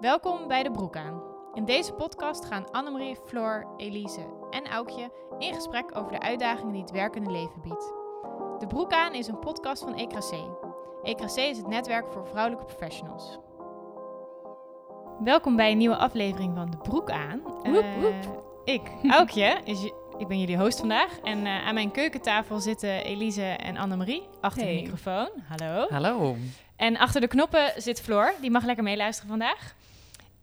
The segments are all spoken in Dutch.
Welkom bij De Broek aan. In deze podcast gaan Annemarie, Floor, Elise en Aukje in gesprek over de uitdagingen die het werkende leven biedt. De Broek aan is een podcast van EKC. EKC is het netwerk voor vrouwelijke professionals. Welkom bij een nieuwe aflevering van De Broek aan. Woep, woep. Eh, ik, Aukje, is, ik ben jullie host vandaag. En eh, aan mijn keukentafel zitten Elise en Annemarie achter de microfoon. Hallo. Hallo. En achter de knoppen zit Floor, die mag lekker meeluisteren vandaag.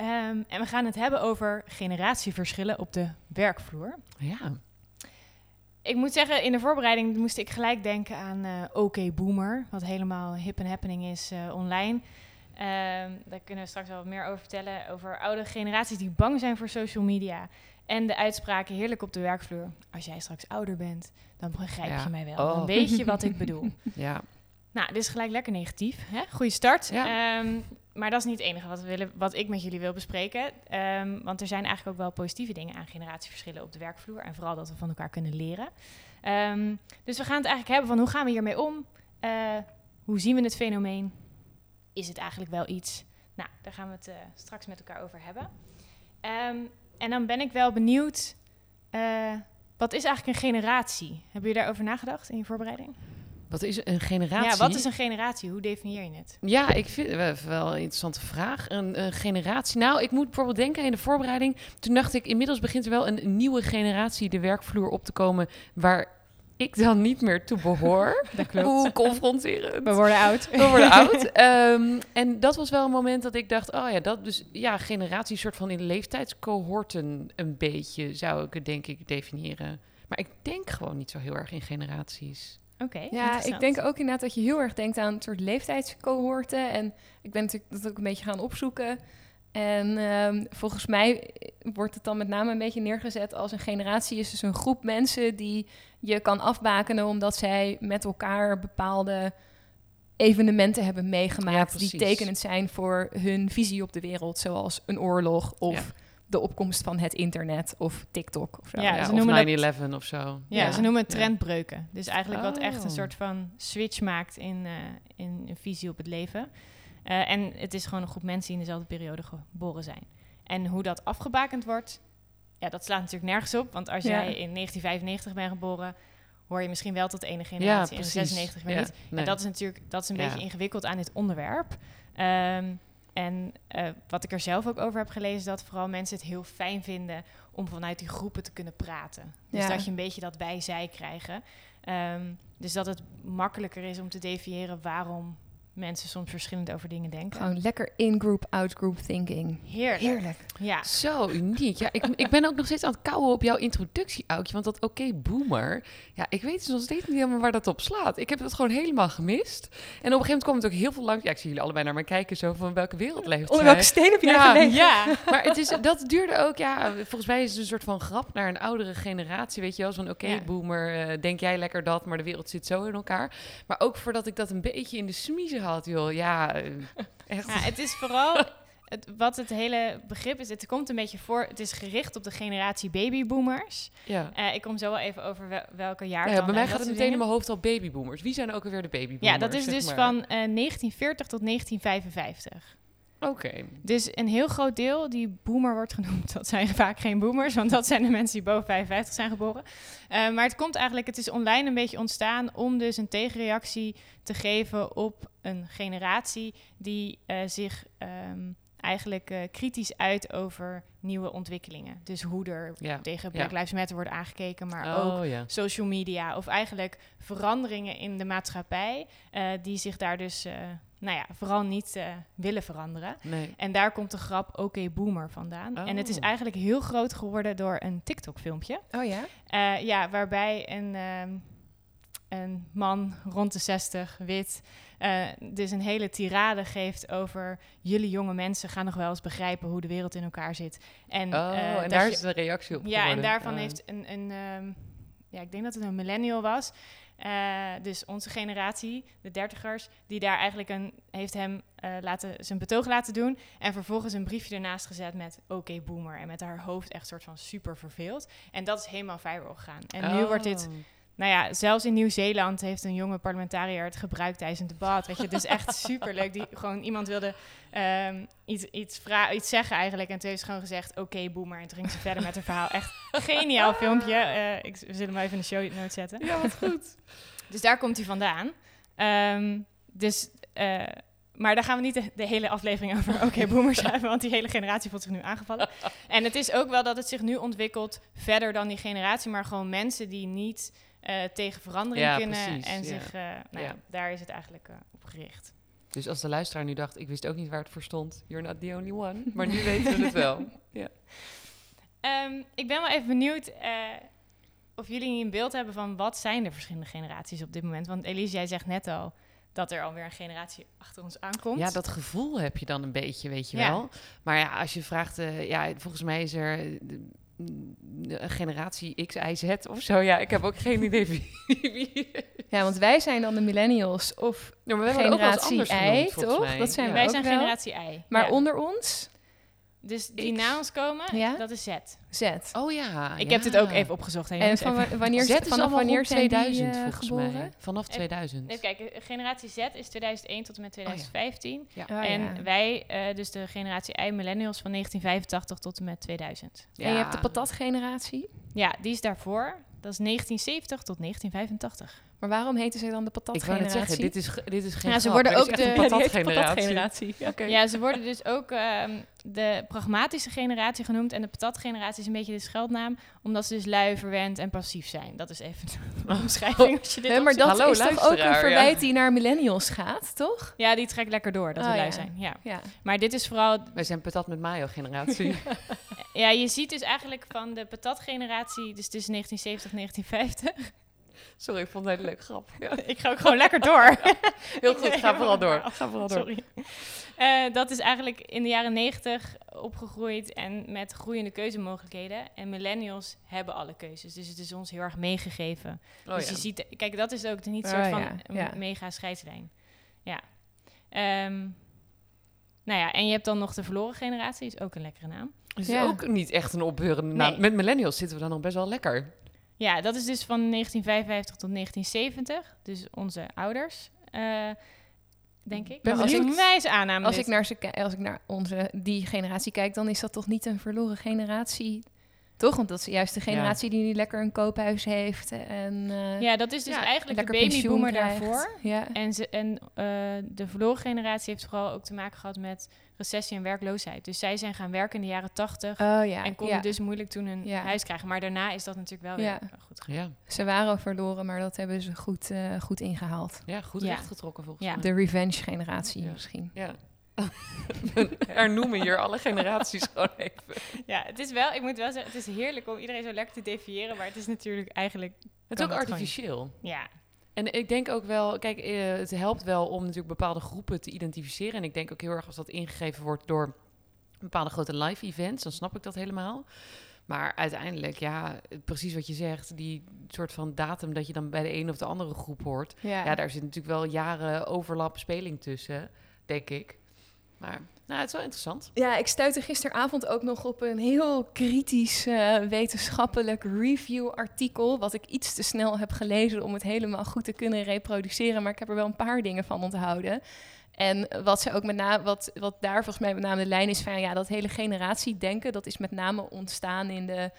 Ehm, en we gaan het hebben over generatieverschillen op de werkvloer. Ja. Ik moet zeggen, in de voorbereiding moest ik gelijk denken aan eh OK Boomer, wat helemaal hip en happening is eh, online. Ehm, daar kunnen we straks wel wat meer over vertellen, over oude generaties die bang zijn voor social media. En de uitspraken heerlijk op de werkvloer. Als jij straks ouder bent, dan begrijp Ja. je mij wel. Oh. Dan weet je wat ik bedoel. Ja. Nou, dit is gelijk lekker negatief. Hè? Goeie start. Ja. Ehm, maar dat is niet het enige wat, we willen, wat ik met jullie wil bespreken. Ehm, want er zijn eigenlijk ook wel positieve dingen aan generatieverschillen op de werkvloer. En vooral dat we van elkaar kunnen leren. Ehm, dus we gaan het eigenlijk hebben van hoe gaan we hiermee om? Eh, hoe zien we het fenomeen? Is het eigenlijk wel iets? Nou, daar gaan we het eh, straks met elkaar over hebben. En dan ben ik wel benieuwd. eh, wat is eigenlijk een generatie? Hebben jullie daarover nagedacht in je voorbereiding? Wat is een generatie? Ja, wat is een generatie? Hoe definieer je het? Ja, ik vind het wel een interessante vraag. Een, een generatie. Nou, ik moet bijvoorbeeld denken in de voorbereiding. Toen dacht ik, inmiddels begint er wel een, een nieuwe generatie de werkvloer op te komen. Waar ik dan niet meer toe behoor. Dat Hoe confronterend. We worden oud. We worden oud. Ehm, en dat was wel een moment dat ik dacht, oh ja, dat dus ja, generatie soort van in leeftijdscohorten een beetje zou ik het denk ik definiëren. Maar ik denk gewoon niet zo heel erg in generaties. Oké. Ja, ik denk ook inderdaad dat je heel erg denkt aan een soort leeftijdscohorten. En ik ben natuurlijk dat ook een beetje gaan opzoeken. En ehm, volgens mij wordt het dan met name een beetje neergezet als een generatie is dus een groep mensen die je kan afbakenen omdat zij met elkaar bepaalde evenementen hebben Ja, meegemaakt die tekenend zijn voor hun visie op de wereld, zoals een oorlog of. De opkomst van het internet of TikTok of zo. Ja, Ja, ze of noemen dat- 9-11 of zo. Ja, ze noemen het trendbreuken. Dus eigenlijk wat echt een Oh. soort van switch maakt in, eh, in een visie op het leven. Eh, en het is gewoon een groep mensen die in dezelfde periode geboren zijn. En hoe dat afgebakend wordt, ja, dat slaat natuurlijk nergens op. Want als Ja. jij in 1995 bent geboren, hoor je misschien wel tot de ene generatie. en in 96 weer Ja, niet. nee. En dat is natuurlijk dat is een Ja. beetje ingewikkeld aan dit onderwerp. Ehm, en eh, wat ik er zelf ook over heb gelezen, is dat vooral mensen het heel fijn vinden om vanuit die groepen te kunnen praten. Dus Ja. dat je een beetje dat wij-zij krijgen. Ehm, dus dat het makkelijker is om te definiëren waarom mensen soms verschillend over dingen denken. Gewoon lekker in-group, out-group thinking. Heerlijk. Heerlijk. Ja. Zo uniek. Ja, ik, ik ben ook nog steeds aan het kouwen op jouw introductie, Aukje. Want dat oké, boomer. Ja, ik weet dus nog steeds niet helemaal waar dat op slaat. Ik heb het gewoon helemaal gemist. En op een gegeven moment kwam het ook heel veel langs. Ja, ik zie jullie allebei naar me kijken, zo van welke wereld leeft Onder welke steen heb je Ja? Ja. Maar het is, dat duurde ook, ja, volgens mij is het een soort van grap naar een oudere generatie, weet je wel. Van oké, Ja. boomer, eh, denk jij lekker dat, maar de wereld zit zo in elkaar. Maar ook voordat ik dat een beetje in de smiezen had, joh. Ja, eh, echt. Ja, het is vooral het, wat het hele begrip is. Het komt een beetje voor. Het is gericht op de generatie babyboomers. ja. Eh, ik kom zo wel even over wel- welke jaar. Ja, bij mij gaat het meteen in mijn hoofd al babyboomers. Wie zijn ook alweer de babyboomers? Ja, dat is dus maar? van eh, 1940 tot 1955. Oké. Dus een heel groot deel die boomer wordt genoemd, dat zijn vaak geen boomers, want dat zijn de mensen die boven 55 zijn geboren. Eh, maar het komt eigenlijk, het is online een beetje ontstaan om dus een tegenreactie te geven op een generatie die eh, zich ehm, eigenlijk eh, kritisch uit over nieuwe ontwikkelingen. Dus hoe er Ja. tegen Ja. Black Lives Matter wordt aangekeken, maar ook Oh ja. social media of eigenlijk veranderingen in de maatschappij die zich daar dus, nou ja, vooral niet eh, willen veranderen. Nee. En daar komt de grap Oké Boomer vandaan. En het is Oh. eigenlijk heel groot geworden door een TikTok-filmpje. Oh ja? Eh, ja, waarbij een, ehm, een man rond de 60, wit, eh, dus een hele tirade geeft over jullie jonge mensen gaan nog wel eens begrijpen hoe de wereld in elkaar zit. En, Oh, en daar je- is de reactie op ja, en daarvan heeft een, een ehm, ja, ik denk dat het een millennial was. Eh, dus onze generatie, de dertigers, die daar eigenlijk een, heeft hem eh, laten, zijn betoog laten doen. En vervolgens een briefje ernaast gezet met oké boomer. En met haar hoofd echt soort van super verveeld. En dat is helemaal viral gegaan. En nu wordt dit Oh. Nou ja, zelfs in Nieuw-Zeeland heeft een jonge parlementariër het gebruikt tijdens een debat. Weet je, het is echt superleuk. Die gewoon iemand wilde ehm, iets, iets, iets zeggen eigenlijk. En toen heeft ze gewoon gezegd: Oké, boomer. En toen ging ze verder met haar verhaal. Echt geniaal filmpje. Eh, ik, we zullen hem even in de show notes zetten. Ja, wat goed. Dus daar komt hij vandaan. Ehm, dus, eh, maar daar gaan we niet de, de hele aflevering over oké boomers hebben, want die hele generatie voelt zich nu aangevallen. En het is ook wel dat het zich nu ontwikkelt verder dan die generatie, maar gewoon mensen die niet eh, tegen verandering Ja, kunnen precies, en ja. zich, eh, nou ja. Ja. daar is het eigenlijk eh, op gericht. Dus als de luisteraar nu dacht, ik wist ook niet waar het voor stond. You're not the only one. Maar nu weten we het wel. Ehm, ik ben wel even benieuwd of jullie een beeld hebben van wat zijn de verschillende generaties op dit moment. Want Elise, jij zegt net al dat er alweer een generatie achter ons aankomt. Ja, dat gevoel heb je dan een beetje, weet je Ja. wel. Maar ja, als je vraagt, ja, volgens mij is er eh, generatie X, Y, Z of zo. Ja, ik heb ook geen idee wie. wie- Ja, want wij zijn dan de millennials of Ja, maar we hebben het ook wel eens generatie anders genoemd, volgens toch? mij. Dat zijn Ja. wij zijn wel. generatie I. Maar ja. onder ons, Dus die X. na ons komen, Ja? dat is Z. Z. Oh ja. Ik ja. heb dit ook even opgezocht. hè, En van even. wanneer, Z is vanaf wanneer rond zijn 2000 die, eh, volgens geboren? mij. Vanaf Even- 2000. Even kijken, generatie Z is 2001 tot en met 2015. Ja. Oh, en wij, eh, dus de generatie I, millennials van 1985 tot en met 2000. Ja. En je hebt de patatgeneratie. Ja, die is daarvoor. Dat is 1970 tot 1985. Maar waarom heten ze dan de Ik wou patatgeneratie? net zeggen, dit is, dit is geen Ja, ze grap. worden ook de- patatgeneratie. patatgeneratie. Oké. Ja, ze worden dus ook ehm, de pragmatische generatie genoemd. En de patatgeneratie is een beetje de scheldnaam. Omdat ze dus lui, verwend en passief zijn. Dat is even een omschrijving als je dit maar dat Hallo, is toch ook een verwijt die naar millennials gaat, toch? Ja, die trekt lekker door dat we Oh, lui ja. zijn. Ja. Ja. Maar dit is vooral Wij zijn patat met mayo generatie. Ja, je ziet dus eigenlijk van de patatgeneratie, dus tussen 1970 en 1950. Sorry, ik vond het een hele leuke grap. Ja. Ik ga ook gewoon lekker door. Heel goed, ga vooral door. Ga vooral door. Sorry. Eh, dat is eigenlijk in de jaren 90 opgegroeid en met groeiende keuzemogelijkheden. En millennials hebben alle keuzes. Dus het is ons heel erg meegegeven. Oh, dus ja. je ziet, kijk, dat is ook niet een Oh, soort van ja, een ja. mega scheidslijn. Ja. Ehm, nou ja, en je hebt dan nog de verloren generatie, is ook een lekkere naam. Het is Ja. ook niet echt een opbeurende naam. Nee. Met millennials zitten we dan nog best wel lekker. Ja, dat is dus van 1955 tot 1970. Dus onze ouders, eh, denk ik. Ben als ik wijze aanname Als dit. ik, naar ze, als ik naar onze, die generatie kijk, dan is dat toch niet een verloren generatie? Toch? Want dat is juist de generatie die nu lekker een koophuis heeft en eh, Ja, dat is dus Ja, eigenlijk de babyboomer daarvoor. Ja. En, ze, en eh, de verloren generatie heeft vooral ook te maken gehad met recessie en werkloosheid. Dus zij zijn gaan werken in de jaren 80 Oh ja. en konden ja. dus moeilijk toen een Ja. huis krijgen. Maar daarna is dat natuurlijk wel Ja. weer goed gegaan. Ja, Ze waren verloren, maar dat hebben ze goed, eh, goed ingehaald. ja goed Ja. rechtgetrokken volgens Ja. mij. De revenge generatie Ja. misschien. Ja. We hernoemen hier alle generaties gewoon even. Ja, het is wel, ik moet wel zeggen, het is heerlijk om iedereen zo lekker te definiëren. Maar het is natuurlijk eigenlijk, Het is ook gewoon artificieel. ja, En ik denk ook wel, kijk, eh, het helpt wel om natuurlijk bepaalde groepen te identificeren. En ik denk ook heel erg als dat ingegeven wordt door bepaalde grote live events, dan snap ik dat helemaal. Maar uiteindelijk, ja, precies wat je zegt, die soort van datum dat je dan bij de ene of de andere groep hoort. Ja. Ja, daar zit natuurlijk wel jaren overlap speling tussen, denk ik. Maar nou, het is wel interessant. Ja, ik stuitte gisteravond ook nog op een heel kritisch eh, wetenschappelijk review-artikel. Wat ik iets te snel heb gelezen om het helemaal goed te kunnen reproduceren. Maar ik heb er wel een paar dingen van onthouden. En wat ze ook met name, wat, wat daar volgens mij met name de lijn is van ja, dat hele generatie denken, dat is met name ontstaan in de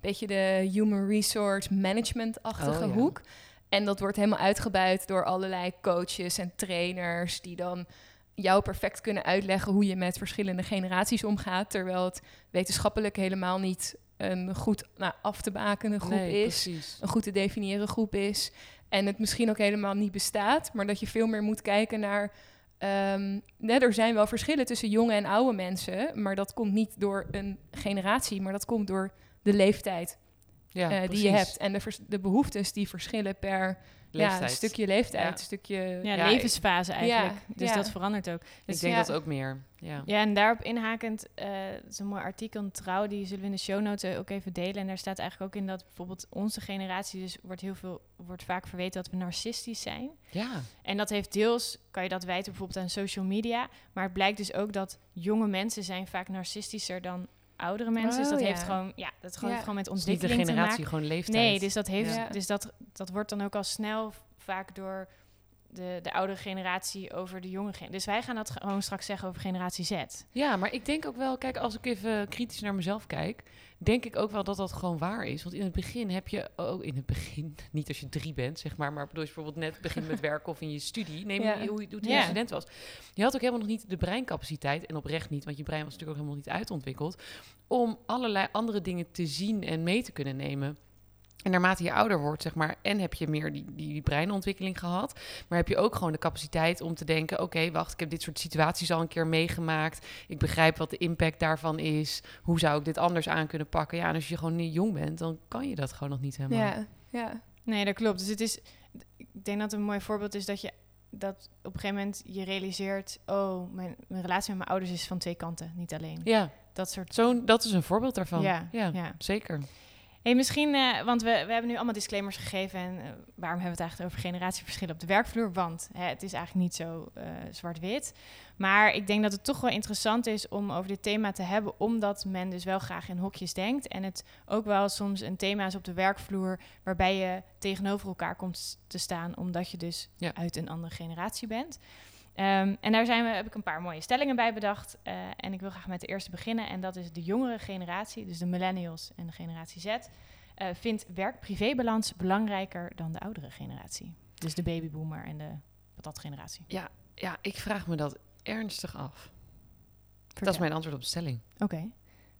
beetje de human resource management-achtige Oh, ja. hoek. En dat wordt helemaal uitgebuit door allerlei coaches en trainers die dan jou perfect kunnen uitleggen hoe je met verschillende generaties omgaat, terwijl het wetenschappelijk helemaal niet een goed nou, af te bakenen groep nee, is, precies. een goed te definiëren groep is, en het misschien ook helemaal niet bestaat, maar dat je veel meer moet kijken naar. ehm, nee, er zijn wel verschillen tussen jonge en oude mensen, maar dat komt niet door een generatie, maar dat komt door de leeftijd Ja, eh, die je hebt en de, de behoeftes die verschillen per ja, een stukje leeftijd, Ja. een stukje ja, Ja, levensfase eigenlijk. Ja, dus ja. dat verandert ook. Ik Dus denk ja. dat ook meer. Ja. Ja, en daarop inhakend, eh het is een mooi artikel in Trouw, die zullen we in de show notes ook even delen. En daar staat eigenlijk ook in dat bijvoorbeeld onze generatie, dus wordt heel veel, wordt vaak verweten dat we narcistisch zijn. ja. En dat heeft deels, kan je dat wijten bijvoorbeeld aan social media, maar het blijkt dus ook dat jonge mensen zijn vaak narcistischer dan oudere mensen. dus Oh, dat heeft gewoon, ja, dat gewoon, Ja. gewoon met Het is niet de ontwikkeling te generatie, maken. gewoon leeftijd. Nee, dus dat heeft, Ja. dus dat, dat wordt dan ook al snel vaak door de, de oudere generatie over de jonge generatie. Dus wij gaan dat gewoon straks zeggen over generatie Z. Ja, maar ik denk ook wel, kijk, als ik even kritisch naar mezelf kijk, denk ik ook wel dat dat gewoon waar is. Want in het begin heb je, oh, in het begin, niet als je drie bent, zeg maar, maar bedoel, als je bijvoorbeeld net begint met werken of in je studie, neem Ja. je hoe, hoe het Ja. je student was. Je had ook helemaal nog niet de breincapaciteit, en oprecht niet, want je brein was natuurlijk ook helemaal niet uitontwikkeld, om allerlei andere dingen te zien en mee te kunnen nemen. En naarmate je ouder wordt, zeg maar, en heb je meer die, die, die breinontwikkeling gehad, maar heb je ook gewoon de capaciteit om te denken: oké, wacht, ik heb dit soort situaties al een keer meegemaakt. Ik begrijp wat de impact daarvan is. Hoe zou ik dit anders aan kunnen pakken? Ja, en als je gewoon niet jong bent, dan kan je dat gewoon nog niet helemaal. Ja, ja. Nee, dat klopt. Dus het is, ik denk dat een mooi voorbeeld is dat je dat op een gegeven moment je realiseert, oh, mijn, mijn relatie met mijn ouders is van twee kanten, niet alleen. Ja, Dat soort. zo'n, dat is een voorbeeld daarvan. Ja, ja, ja. zeker. Hey, misschien, eh, want we, we hebben nu allemaal disclaimers gegeven. En eh, waarom hebben we het eigenlijk over generatieverschillen op de werkvloer? Want hè, het is eigenlijk niet zo eh, zwart-wit. Maar ik denk dat het toch wel interessant is om over dit thema te hebben, omdat men dus wel graag in hokjes denkt. En het ook wel soms een thema is op de werkvloer waarbij je tegenover elkaar komt te staan, omdat je dus Ja. uit een andere generatie bent. Ehm, en daar zijn we, heb ik een paar mooie stellingen bij bedacht. Eh, en ik wil graag met de eerste beginnen. En dat is de jongere generatie, dus de millennials en de generatie Z, eh, vindt werk-privébalans belangrijker dan de oudere generatie. Dus de babyboomer en de patatgeneratie. Ja, ja, ik vraag me dat ernstig af. Dat is mijn antwoord op de stelling. Oké.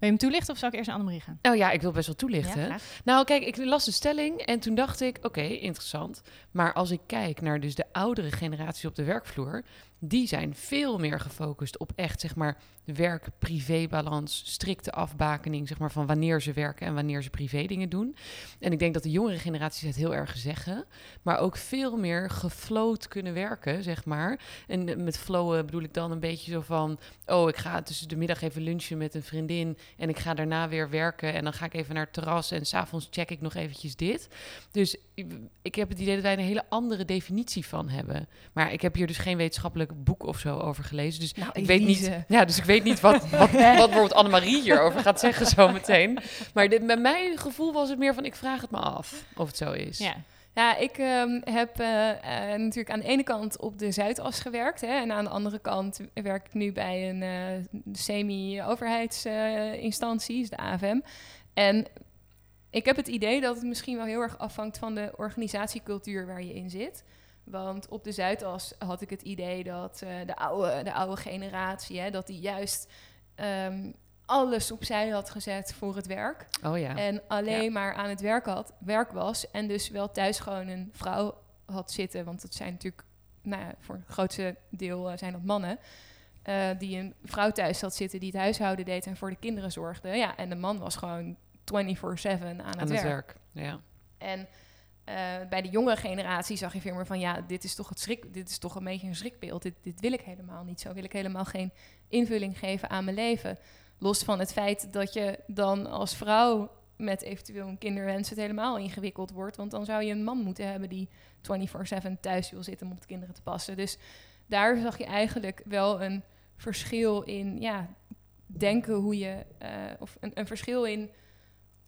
Je hem toelichten of zal ik eerst naar Annemarie gaan? Nou ja, ik wil best wel toelichten. Ja. Nou, kijk, ik las de stelling en toen dacht ik, oké, interessant. Maar als ik kijk naar dus de oudere generatie op de werkvloer, die zijn veel meer gefocust op echt, zeg maar, werk-privé-balans, strikte afbakening, zeg maar, van wanneer ze werken en wanneer ze privé dingen doen. En ik denk dat de jongere generaties het heel erg zeggen, maar ook veel meer geflowt kunnen werken, zeg maar. En met flowen bedoel ik dan een beetje zo van, oh, ik ga tussen de middag even lunchen met een vriendin en ik ga daarna weer werken en dan ga ik even naar het terras en s'avonds check ik nog eventjes dit. Dus ik heb het idee dat wij een hele andere definitie van hebben. Maar ik heb hier dus geen wetenschappelijk boek of zo over gelezen. Dus Nou, ik weet niet. Ja, dus ik weet niet wat, wat, wat bijvoorbeeld Annemarie hierover gaat zeggen zometeen. Maar dit, met mijn gevoel was het meer van ik vraag het me af of het zo is. Ja. Ja, ik ehm, heb eh, eh, natuurlijk aan de ene kant op de Zuidas gewerkt. Hè, en aan de andere kant werk ik nu bij een eh, semi-overheidsinstantie, is de AFM. En ik heb het idee dat het misschien wel heel erg afhangt van de organisatiecultuur waar je in zit. Want op de Zuidas had ik het idee dat eh, de, oude, de oude generatie, hè, dat die juist ehm, alles opzij had gezet voor het werk. Oh ja. En alleen maar aan het werk, had, werk was. En dus wel thuis gewoon een vrouw had zitten. Want dat zijn natuurlijk, nou ja, voor het grootste deel eh, zijn dat mannen. eh, die een vrouw thuis had zitten die het huishouden deed en voor de kinderen zorgde. Ja, en de man was gewoon 24-7 aan, het, aan werk. het werk. Ja. En eh, bij de jongere generatie zag je veel meer van... ja, dit is toch, het schrik, dit is toch een beetje een schrikbeeld. Dit, dit wil ik helemaal niet. Zo wil ik helemaal geen invulling geven aan mijn leven. Los van het feit dat je dan als vrouw met eventueel een kinderwens... het helemaal ingewikkeld wordt. Want dan zou je een man moeten hebben die 24-7 thuis wil zitten... om op de kinderen te passen. Dus daar zag je eigenlijk wel een verschil in... ja, denken hoe je... eh, of een, een verschil in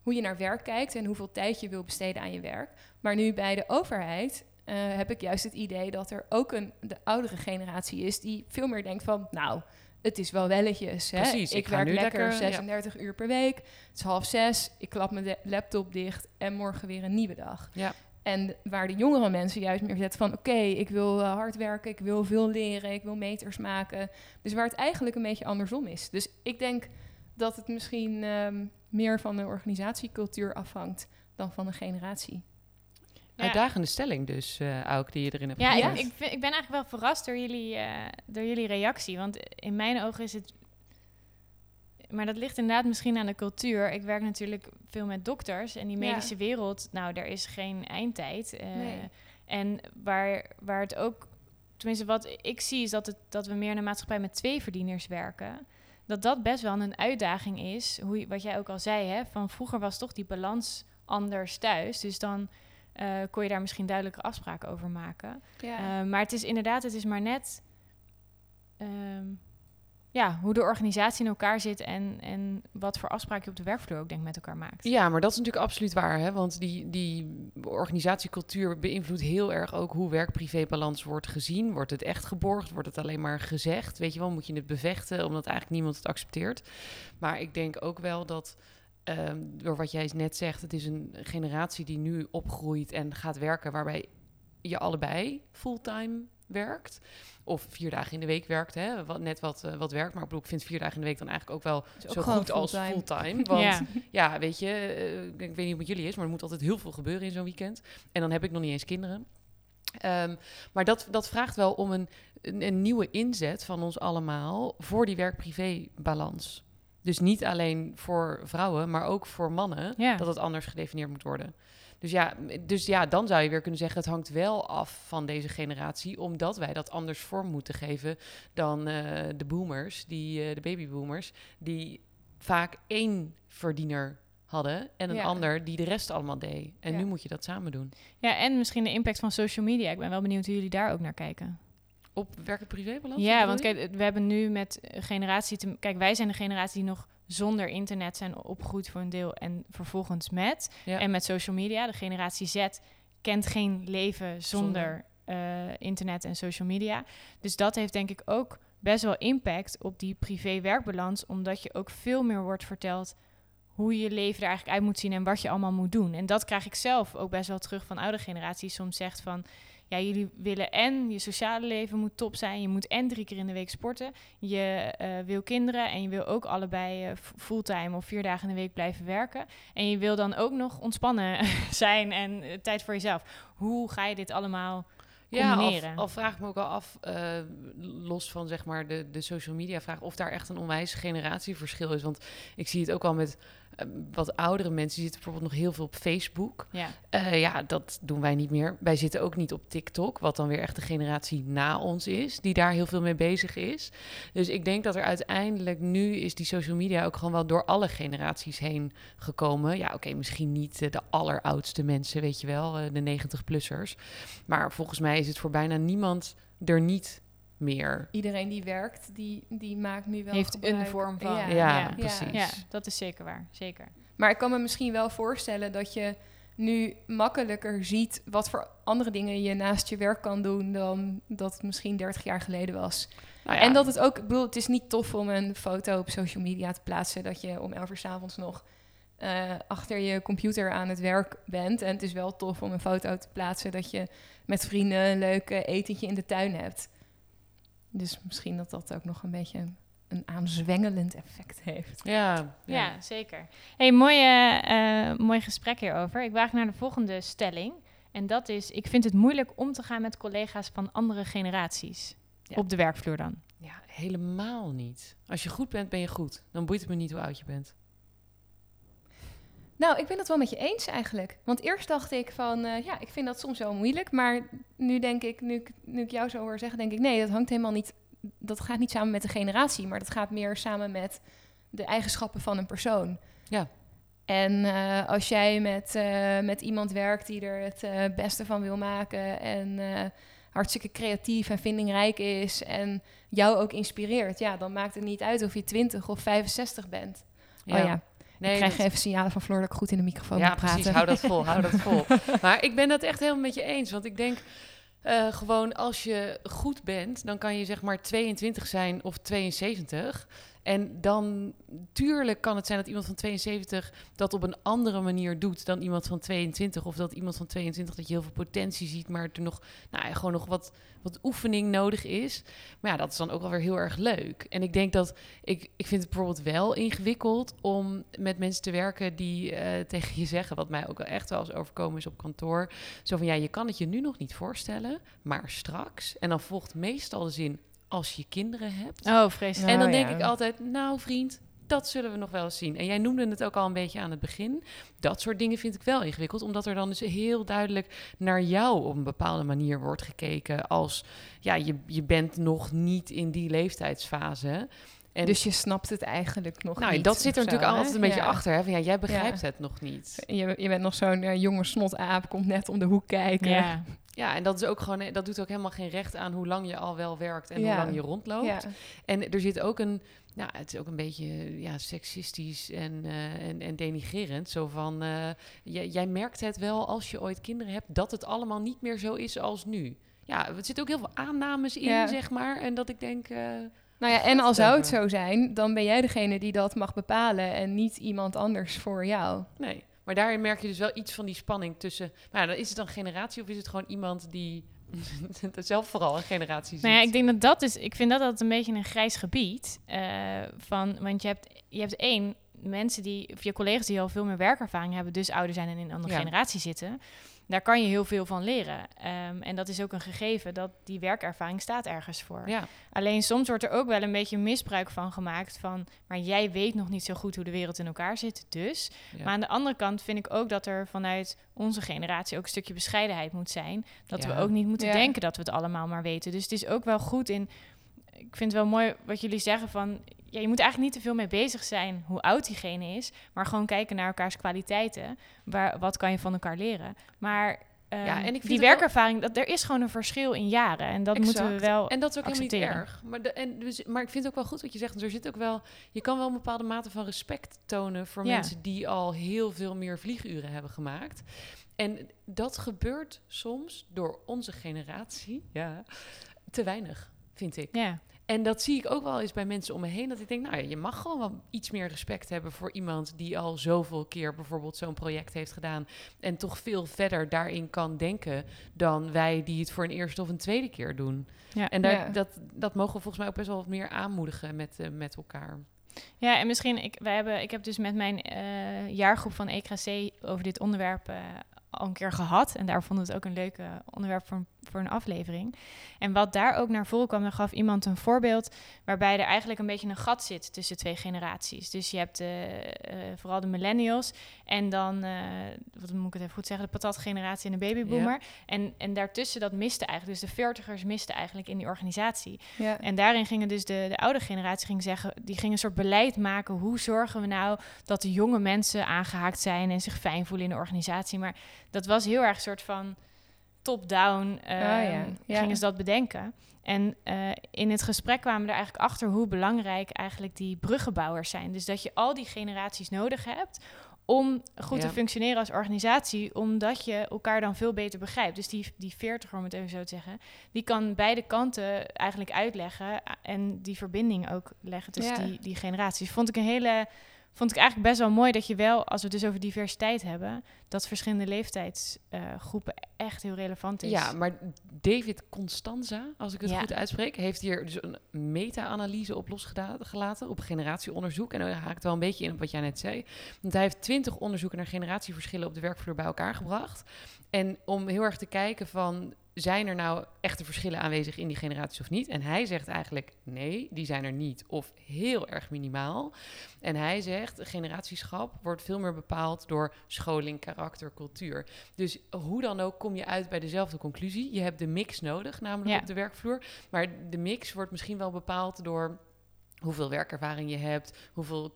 hoe je naar werk kijkt en hoeveel tijd je wil besteden aan je werk. Maar nu bij de overheid eh, heb ik juist het idee dat er ook een de oudere generatie is die veel meer denkt van, nou, het is wel welletjes. Hè? Precies, Ik, ik ga werk nu lekker, lekker, ja. 36 uur per week. Het is half zes. Ik klap mijn laptop dicht en morgen weer een nieuwe dag. Ja. En waar de jongere mensen juist meer zetten van... oké, ik wil eh, hard werken, ik wil veel leren, ik wil meters maken. Dus waar het eigenlijk een beetje andersom is. Dus ik denk dat het misschien ehm, meer van de organisatiecultuur afhangt... dan van de generatie. Ja. Uitdagende stelling dus, eh Auk, die je erin hebt Ja, gezet. ik, ik, vind- ik ben eigenlijk wel verrast door jullie, eh, door jullie reactie. Want in mijn ogen is het. Maar dat ligt inderdaad misschien aan de cultuur. Ik werk natuurlijk veel met dokters. En die Ja. medische wereld, nou, daar is geen eindtijd. Eh, Nee. En waar, waar het ook. Tenminste, wat ik zie is dat, het, dat we meer in een maatschappij met twee verdieners werken. Dat dat best wel een uitdaging is. Hoe, je- wat jij ook al zei, hè? Van vroeger was toch die balans anders thuis. Dus dan eh, kon je daar misschien duidelijke afspraken over maken. Ja. Eh, maar het is inderdaad, het is maar net. ehm, ja, hoe de organisatie in elkaar zit en, en wat voor afspraken je op de werkvloer ook denk met elkaar maakt. Ja, maar dat is natuurlijk absoluut waar. Hè? Want die, die organisatiecultuur beïnvloedt heel erg ook hoe werk-privé-balans wordt gezien. Wordt het echt geborgd? Wordt het alleen maar gezegd? Weet je wel, moet je het bevechten omdat eigenlijk niemand het accepteert? Maar ik denk ook wel dat, ehm, door wat jij net zegt, het is een generatie die nu opgroeit en gaat werken waarbij je allebei fulltime werkt. Of vier dagen in de week werkt, hè? Wat, net wat, eh, wat werkt. Maar ik bedoel, ik vind vier dagen in de week dan eigenlijk ook wel zo goed als fulltime. Want Ja. ja, weet je, eh, ik weet niet wat jullie is, maar er moet altijd heel veel gebeuren in zo'n weekend. En dan heb ik nog niet eens kinderen. Ehm, maar dat, dat vraagt wel om een, een, een nieuwe inzet van ons allemaal voor die werk-privé-balans. Dus niet alleen voor vrouwen, maar ook voor mannen, Ja. dat het anders gedefinieerd moet worden. Dus ja, dus ja, dan zou je weer kunnen zeggen, het hangt wel af van deze generatie, omdat wij dat anders vorm moeten geven dan eh, de boomers, die, eh, de babyboomers, die vaak één verdiener hadden en een Ja. ander die de rest allemaal deed. En Ja. nu moet je dat samen doen. ja, en misschien de impact van social media. Ik ben wel benieuwd hoe jullie daar ook naar kijken. Op werk- en privébalans? Ja, want kijk, we hebben nu met een generatie... Te, kijk, wij zijn de generatie die nog zonder internet zijn opgegroeid voor een deel... en vervolgens met. Ja. En met social media. De generatie Z kent geen leven zonder, eh, internet en social media. Dus dat heeft denk ik ook best wel impact op die privé-werkbalans... omdat je ook veel meer wordt verteld hoe je leven er eigenlijk uit moet zien en wat je allemaal moet doen. En dat krijg ik zelf ook best wel terug van oude generatie. Soms zegt van, ja, jullie willen en je sociale leven moet top zijn. Je moet en drie keer in de week sporten. Je eh, wil kinderen en je wil ook allebei eh, fulltime of vier dagen in de week blijven werken. En je wil dan ook nog ontspannen zijn en eh, tijd voor jezelf. Hoe ga je dit allemaal Ja, al, vraag ik me ook al af, los van zeg maar de, de social media vraag, of daar echt een onwijs generatieverschil is. Want ik zie het ook al met wat oudere mensen, zitten bijvoorbeeld nog heel veel op Facebook. Ja, Eh, ja, dat doen wij niet meer. Wij zitten ook niet op TikTok, wat dan weer echt de generatie na ons is, die daar heel veel mee bezig is. Dus ik denk dat er uiteindelijk nu is die social media ook gewoon wel door alle generaties heen gekomen. Ja, oké, misschien niet eh, de alleroudste mensen, weet je wel, eh, de 90-plussers. Maar volgens mij is het voor bijna niemand er niet meer. Iedereen die werkt, die, die maakt nu wel heeft een vorm van. Ja. Ja, ja. precies. Ja, dat is zeker waar. Zeker. Maar ik kan me misschien wel voorstellen dat je nu makkelijker ziet wat voor andere dingen je naast je werk kan doen dan dat het misschien 30 jaar geleden was. Nou ja, En dat het ook, ik bedoel, het is niet tof om een foto op social media te plaatsen dat je om 11 uur 's avonds nog eh, achter je computer aan het werk bent. En het is wel tof om een foto te plaatsen dat je met vrienden een leuk etentje in de tuin hebt. Dus misschien dat dat ook nog een beetje een aanzwengelend effect heeft. Ja, Ja, ja. zeker. Hey, mooi, eh, eh, mooi gesprek hierover. Ik waag naar de volgende stelling. En dat is, ik vind het moeilijk om te gaan met collega's van andere generaties. Ja. Op de werkvloer dan. Ja, helemaal niet. Als je goed bent, ben je goed. Dan boeit het me niet hoe oud je bent. Nou, ik ben het wel met je eens eigenlijk. Want eerst dacht ik van, eh, ja, ik vind dat soms wel moeilijk. Maar nu denk ik, nu ik, nu ik jou zo hoor zeggen, denk ik, nee, dat hangt helemaal niet. Dat gaat niet samen met de generatie, maar dat gaat meer samen met de eigenschappen van een persoon. Ja. En eh, als jij met, eh, met iemand werkt die er het beste van wil maken en hartstikke creatief en vindingrijk is en jou ook inspireert, ja, dan maakt het niet uit of je 20 of 65 bent. Oh ja, Nee, ik krijg dat- even signalen van Floor dat ik goed in de microfoon ja, moet praten. precies. Hou dat vol, hou dat vol. Maar ik ben dat echt helemaal met je eens. Want ik denk eh, gewoon als je goed bent, dan kan je zeg maar 22 zijn of 72. En dan, tuurlijk kan het zijn dat iemand van 72 dat op een andere manier doet dan iemand van 22. Of dat iemand van 22 dat je heel veel potentie ziet, maar er nog, nou gewoon nog wat, wat oefening nodig is. Maar ja, dat is dan ook wel weer heel erg leuk. En ik denk dat, ik, ik vind het bijvoorbeeld wel ingewikkeld om met mensen te werken die eh, tegen je zeggen, wat mij ook wel echt wel eens overkomen is op kantoor. Zo van, ja, je kan het je nu nog niet voorstellen, maar straks. En dan volgt meestal de zin, als je kinderen hebt. Oh, vreselijk. En dan Oh, denk ja. ik altijd, nou vriend, dat zullen we nog wel eens zien. En jij noemde het ook al een beetje aan het begin. Dat soort dingen vind ik wel ingewikkeld, omdat er dan dus heel duidelijk naar jou op een bepaalde manier wordt gekeken. Als, ja, je, je bent nog niet in die leeftijdsfase. En dus je snapt het eigenlijk nog nou, niet. dat zit er zo, natuurlijk hè? altijd een beetje Ja. achter. Hè? Van, ja, jij begrijpt Ja. het nog niet. Je, je bent nog zo'n eh, jonge snotaap, komt net om de hoek kijken. Ja. Ja, en dat is ook gewoon, dat doet ook helemaal geen recht aan hoe lang je al wel werkt en Ja. hoe lang je rondloopt. Ja. En er zit ook een, nou, het is ook een beetje ja, seksistisch en, eh, en, en denigrerend. Zo van, eh, jij, jij merkt het wel als je ooit kinderen hebt, dat het allemaal niet meer zo is als nu. Ja, er zitten ook heel veel aannames in, Ja. zeg maar. En dat ik denk, eh, Nou ja, en al zou het zo zijn, dan ben jij degene die dat mag bepalen en niet iemand anders voor jou. nee. Maar daarin merk je dus wel iets van die spanning tussen... Ja, is het dan generatie of is het gewoon iemand die zelf vooral een generatie ziet? Nou ja, ik denk dat dat is. Ik vind dat altijd een beetje een grijs gebied. eh, van, want je hebt, je hebt één mensen die, of je collega's die al veel meer werkervaring hebben, dus ouder zijn en in een andere Ja. generatie zitten. Daar kan je heel veel van leren. Ehm, en dat is ook een gegeven dat die werkervaring staat ergens voor. Ja, Alleen soms wordt er ook wel een beetje misbruik van gemaakt van, maar jij weet nog niet zo goed hoe de wereld in elkaar zit, dus. ja. Maar aan de andere kant vind ik ook dat er vanuit onze generatie ook een stukje bescheidenheid moet zijn. Dat we ook niet moeten Ja. denken dat we het allemaal maar weten. Dus het is ook wel goed in. Ik vind het wel mooi wat jullie zeggen van. Ja, je moet eigenlijk niet te veel mee bezig zijn hoe oud diegene is. Maar gewoon kijken naar elkaars kwaliteiten. Waar, wat kan je van elkaar leren? Maar ehm, Ja, en ik vind die wel- werkervaring, dat, er is gewoon een verschil in jaren. En dat moeten we wel. En dat is ook helemaal niet erg. Maar, de, en dus, maar ik vind het ook wel goed wat je zegt. Er zit ook wel, je kan wel een bepaalde mate van respect tonen voor Ja. mensen die al heel veel meer vlieguren hebben gemaakt. En dat gebeurt soms door onze generatie ja, te weinig, vind ik. Ja, En dat zie ik ook wel eens bij mensen om me heen. Dat ik denk, nou ja, je mag gewoon wel iets meer respect hebben voor iemand die al zoveel keer bijvoorbeeld zo'n project heeft gedaan. En toch veel verder daarin kan denken dan wij die het voor een eerste of een tweede keer doen. ja. En daar, Ja. dat, dat mogen we volgens mij ook best wel wat meer aanmoedigen met, eh, met elkaar. Ja, en misschien, ik, wij hebben, ik heb dus met mijn eh, jaargroep van EKC over dit onderwerp eh, al een keer gehad. En daar vonden we het ook een leuk eh, onderwerp voor, een- voor een aflevering. En wat daar ook naar voren kwam, dan gaf iemand een voorbeeld waarbij er eigenlijk een beetje een gat zit tussen twee generaties. Dus je hebt eh, eh, vooral de millennials en dan, eh, wat moet ik het even goed zeggen, de patatgeneratie en de babyboomer. En, en daartussen, dat miste eigenlijk, dus de veertigers misten eigenlijk in die organisatie. Ja. En daarin gingen dus de, de oude generatie ging zeggen, die ging een soort beleid maken. Hoe zorgen we nou dat de jonge mensen aangehaakt zijn en zich fijn voelen in de organisatie? Maar dat was heel erg een soort van top-down. eh, ja. Ja. Gingen ze dat bedenken. En eh, in het gesprek kwamen we er eigenlijk achter hoe belangrijk eigenlijk die bruggenbouwers zijn. Dus dat je al die generaties nodig hebt om goed Ja. te functioneren als organisatie, omdat je elkaar dan veel beter begrijpt. Dus die, die veertiger, om het even zo te zeggen, die kan beide kanten eigenlijk uitleggen en die verbinding ook leggen tussen die, die generaties. Vond ik een hele, vond ik eigenlijk best wel mooi dat je wel, als we het dus over diversiteit hebben, dat verschillende leeftijdsgroepen echt heel relevant is. Ja, maar David Constanza, als ik het Ja. goed uitspreek, heeft hier dus een meta-analyse op losgelaten op generatieonderzoek. En daar haakt wel een beetje in op wat jij net zei. Want hij heeft twintig onderzoeken naar generatieverschillen op de werkvloer bij elkaar gebracht. En om heel erg te kijken van, zijn er nou echte verschillen aanwezig in die generaties of niet? En hij zegt eigenlijk, nee, die zijn er niet. Of heel erg minimaal. En hij zegt, generatieschap wordt veel meer bepaald door scholing, karakter, cultuur. Dus hoe dan ook kom je uit bij dezelfde conclusie. Je hebt de mix nodig, namelijk Ja. op de werkvloer. Maar de mix wordt misschien wel bepaald door hoeveel werkervaring je hebt, hoeveel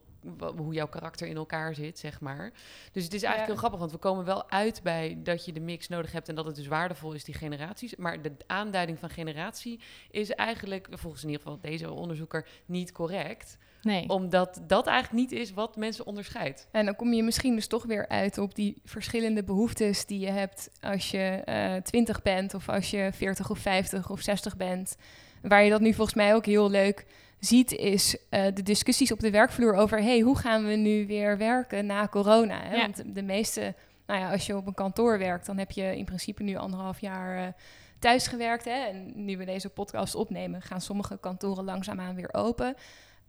hoe jouw karakter in elkaar zit, zeg maar. Dus het is eigenlijk Ja. heel grappig, want we komen wel uit bij dat je de mix nodig hebt en dat het dus waardevol is, die generaties. Maar de aanduiding van generatie is eigenlijk, volgens in ieder geval deze onderzoeker, niet correct. nee. Omdat dat eigenlijk niet is wat mensen onderscheidt. En dan kom je misschien dus toch weer uit op die verschillende behoeftes die je hebt als je eh 20 bent of als je 40 of 50 of 60 bent. Waar je dat nu volgens mij ook heel leuk ziet, is eh, de discussies op de werkvloer over hey, hoe gaan we nu weer werken na corona? Hè? Ja. Want de meeste, nou ja, als je op een kantoor werkt, dan heb je in principe nu anderhalf jaar eh, thuis gewerkt. Hè? En nu we deze podcast opnemen, gaan sommige kantoren langzaamaan weer open.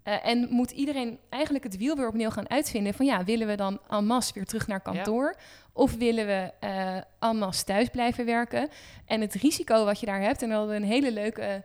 Eh, en moet iedereen eigenlijk het wiel weer opnieuw gaan uitvinden van ja, willen we dan en masse weer terug naar kantoor? Of willen we eh en masse thuis blijven werken? En het risico wat je daar hebt, en daar hadden we een hele leuke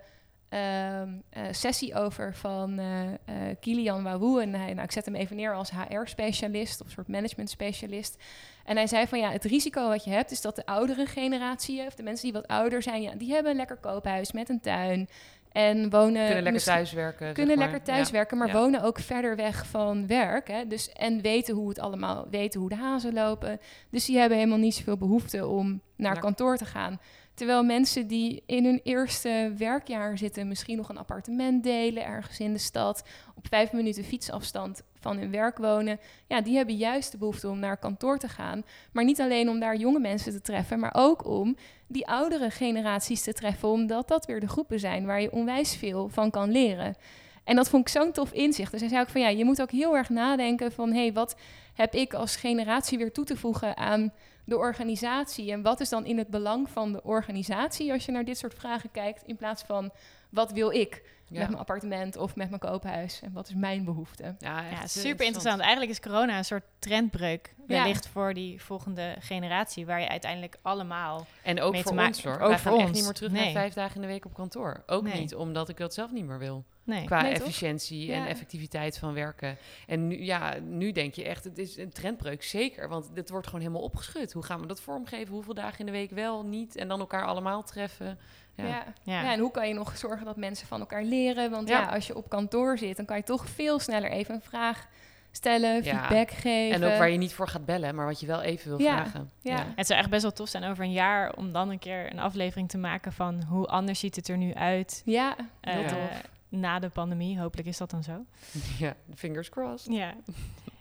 ehm, eh, sessie over van eh eh, Kilian Wawoe. En hij, nou, ik zet hem even neer als HR-specialist of soort management-specialist. En hij zei van ja, het risico wat je hebt is dat de oudere generatie, of de mensen die wat ouder zijn, ja, die hebben een lekker koophuis met een tuin. En wonen kunnen lekker thuiswerken. zeg kunnen maar. lekker thuiswerken, maar Ja. wonen ook verder weg van werk. Hè? Dus, en weten hoe het allemaal, weten hoe de hazen lopen. Dus die hebben helemaal niet zoveel behoefte om naar Naar- kantoor te gaan. Terwijl mensen die in hun eerste werkjaar zitten, misschien nog een appartement delen ergens in de stad, op vijf minuten fietsafstand van hun werk wonen, ja, die hebben juist de behoefte om naar kantoor te gaan. Maar niet alleen om daar jonge mensen te treffen, maar ook om die oudere generaties te treffen, omdat dat weer de groepen zijn waar je onwijs veel van kan leren. En dat vond ik zo'n tof inzicht. Dus hij zei ook van ja, je moet ook heel erg nadenken van hé, hey, wat heb ik als generatie weer toe te voegen aan de organisatie? En wat is dan in het belang van de organisatie als je naar dit soort vragen kijkt, in plaats van wat wil ik met mijn appartement of met mijn koophuis en wat is mijn behoefte? Ja, ja super interessant. Eigenlijk is corona een soort trendbreuk wellicht voor die volgende generatie, waar je uiteindelijk allemaal en ook voor ons hoor. Ook Wij gaan echt niet meer terug naar vijf dagen in de week op kantoor. Ook niet omdat ik dat zelf niet meer wil. Nee. Qua efficiëntie en effectiviteit van werken. En nu, ja, nu denk je echt, het is een trendbreuk, zeker. Want het wordt gewoon helemaal opgeschud. Hoe gaan we dat vormgeven? Hoeveel dagen in de week wel, niet? En dan elkaar allemaal treffen. Ja. Ja. ja. en hoe kan je nog zorgen dat mensen van elkaar leren? Want ja. als je op kantoor zit, dan kan je toch veel sneller even een vraag stellen, feedback geven. En ook waar je niet voor gaat bellen, maar wat je wel even wil vragen. Ja. Het zou echt best wel tof zijn over een jaar om dan een keer een aflevering te maken van hoe anders ziet het er nu uit. Ja, heel uh, tof na de pandemie. Hopelijk is dat dan zo. Ja, fingers crossed. Ja.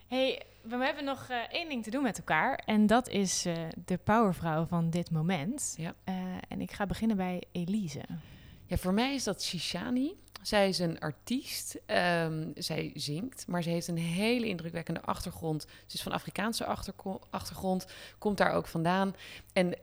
hey, we hebben nog uh, één ding te doen met elkaar. En dat is uh, de powervrouw van dit moment. Ja. Uh, en ik ga beginnen bij Elise. Ja, voor mij is dat Shishani. Zij is een artiest. Um, zij zingt, maar ze heeft een hele indrukwekkende achtergrond. Ze is van Afrikaanse achtergrond, komt daar ook vandaan. En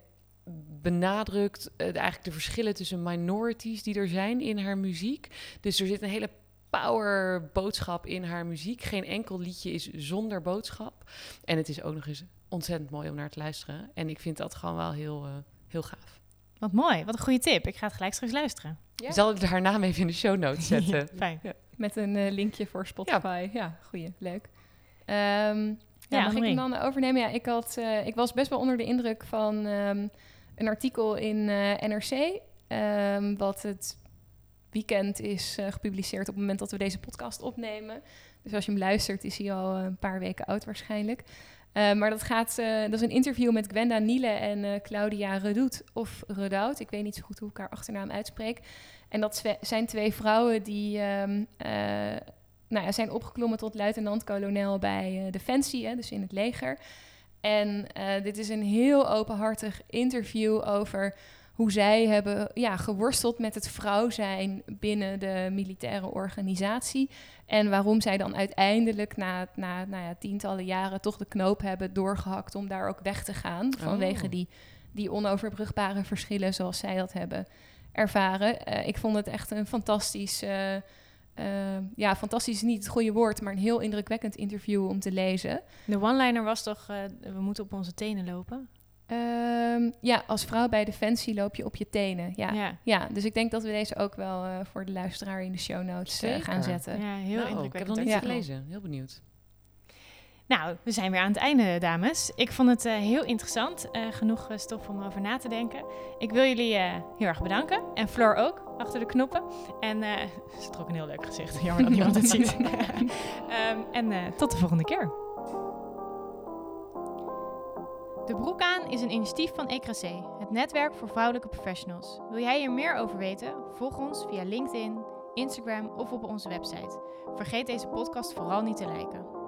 benadrukt uh, eigenlijk de verschillen tussen minorities die er zijn in haar muziek. Dus er zit een hele power boodschap in haar muziek. Geen enkel liedje is zonder boodschap. En het is ook nog eens ontzettend mooi om naar te luisteren. En ik vind dat gewoon wel heel, uh, heel gaaf. Wat mooi, wat een goede tip. Ik ga het gelijk straks luisteren. Ja. Zal ik haar naam even in de show notes zetten? Fijn. Ja. Met een uh, linkje voor Spotify. Ja, ja goeie, leuk. Um, ja, mag ik hem dan overnemen? Ja, ik, had, uh, ik was best wel onder de indruk van um, een artikel in uh, NRC, um, wat het weekend is uh, gepubliceerd op het moment dat we deze podcast opnemen. Dus als je hem luistert, is hij al een paar weken oud waarschijnlijk. Uh, maar dat, gaat, dat is een interview met Gwenda Niele en Claudia Redout, of Redout. Ik weet niet zo goed hoe ik haar achternaam uitspreek. En dat zijn twee vrouwen die um, nou ja, zijn opgeklommen tot luitenant-kolonel bij Defensie, hè, dus in het leger. En uh, dit is een heel openhartig interview over hoe zij hebben ja, geworsteld met het vrouw zijn binnen de militaire organisatie. En waarom zij dan uiteindelijk na, na nou ja, tientallen jaren toch de knoop hebben doorgehakt om daar ook weg te gaan. Vanwege oh. die, die onoverbrugbare verschillen zoals zij dat hebben ervaren. Uh, ik vond het echt een fantastisch. Uh, uh, ja, fantastisch is niet het goede woord, maar een heel indrukwekkend interview om te lezen. De one-liner was toch, uh, we moeten op onze tenen lopen? Um, ja, als vrouw bij Defensie loop je op je tenen. Ja, ja. ja dus ik denk dat we deze ook wel uh, voor de luisteraar in de show notes gaan zetten. Ja, heel nou, indrukwekkend. Ik heb nog niet gelezen. Heel benieuwd. Nou, we zijn weer aan het einde, dames. Ik vond het uh, heel interessant. Uh, genoeg stof om over na te denken. Ik wil jullie heel erg bedanken. En Floor ook, achter de knoppen. En ze trok een heel leuk gezicht. Jammer dat niemand het ziet. um, en tot de volgende keer. De Broek aan is een initiatief van ECRAC, het netwerk voor vrouwelijke professionals. Wil jij hier meer over weten? Volg ons via LinkedIn, Instagram of op onze website. Vergeet deze podcast vooral niet te liken.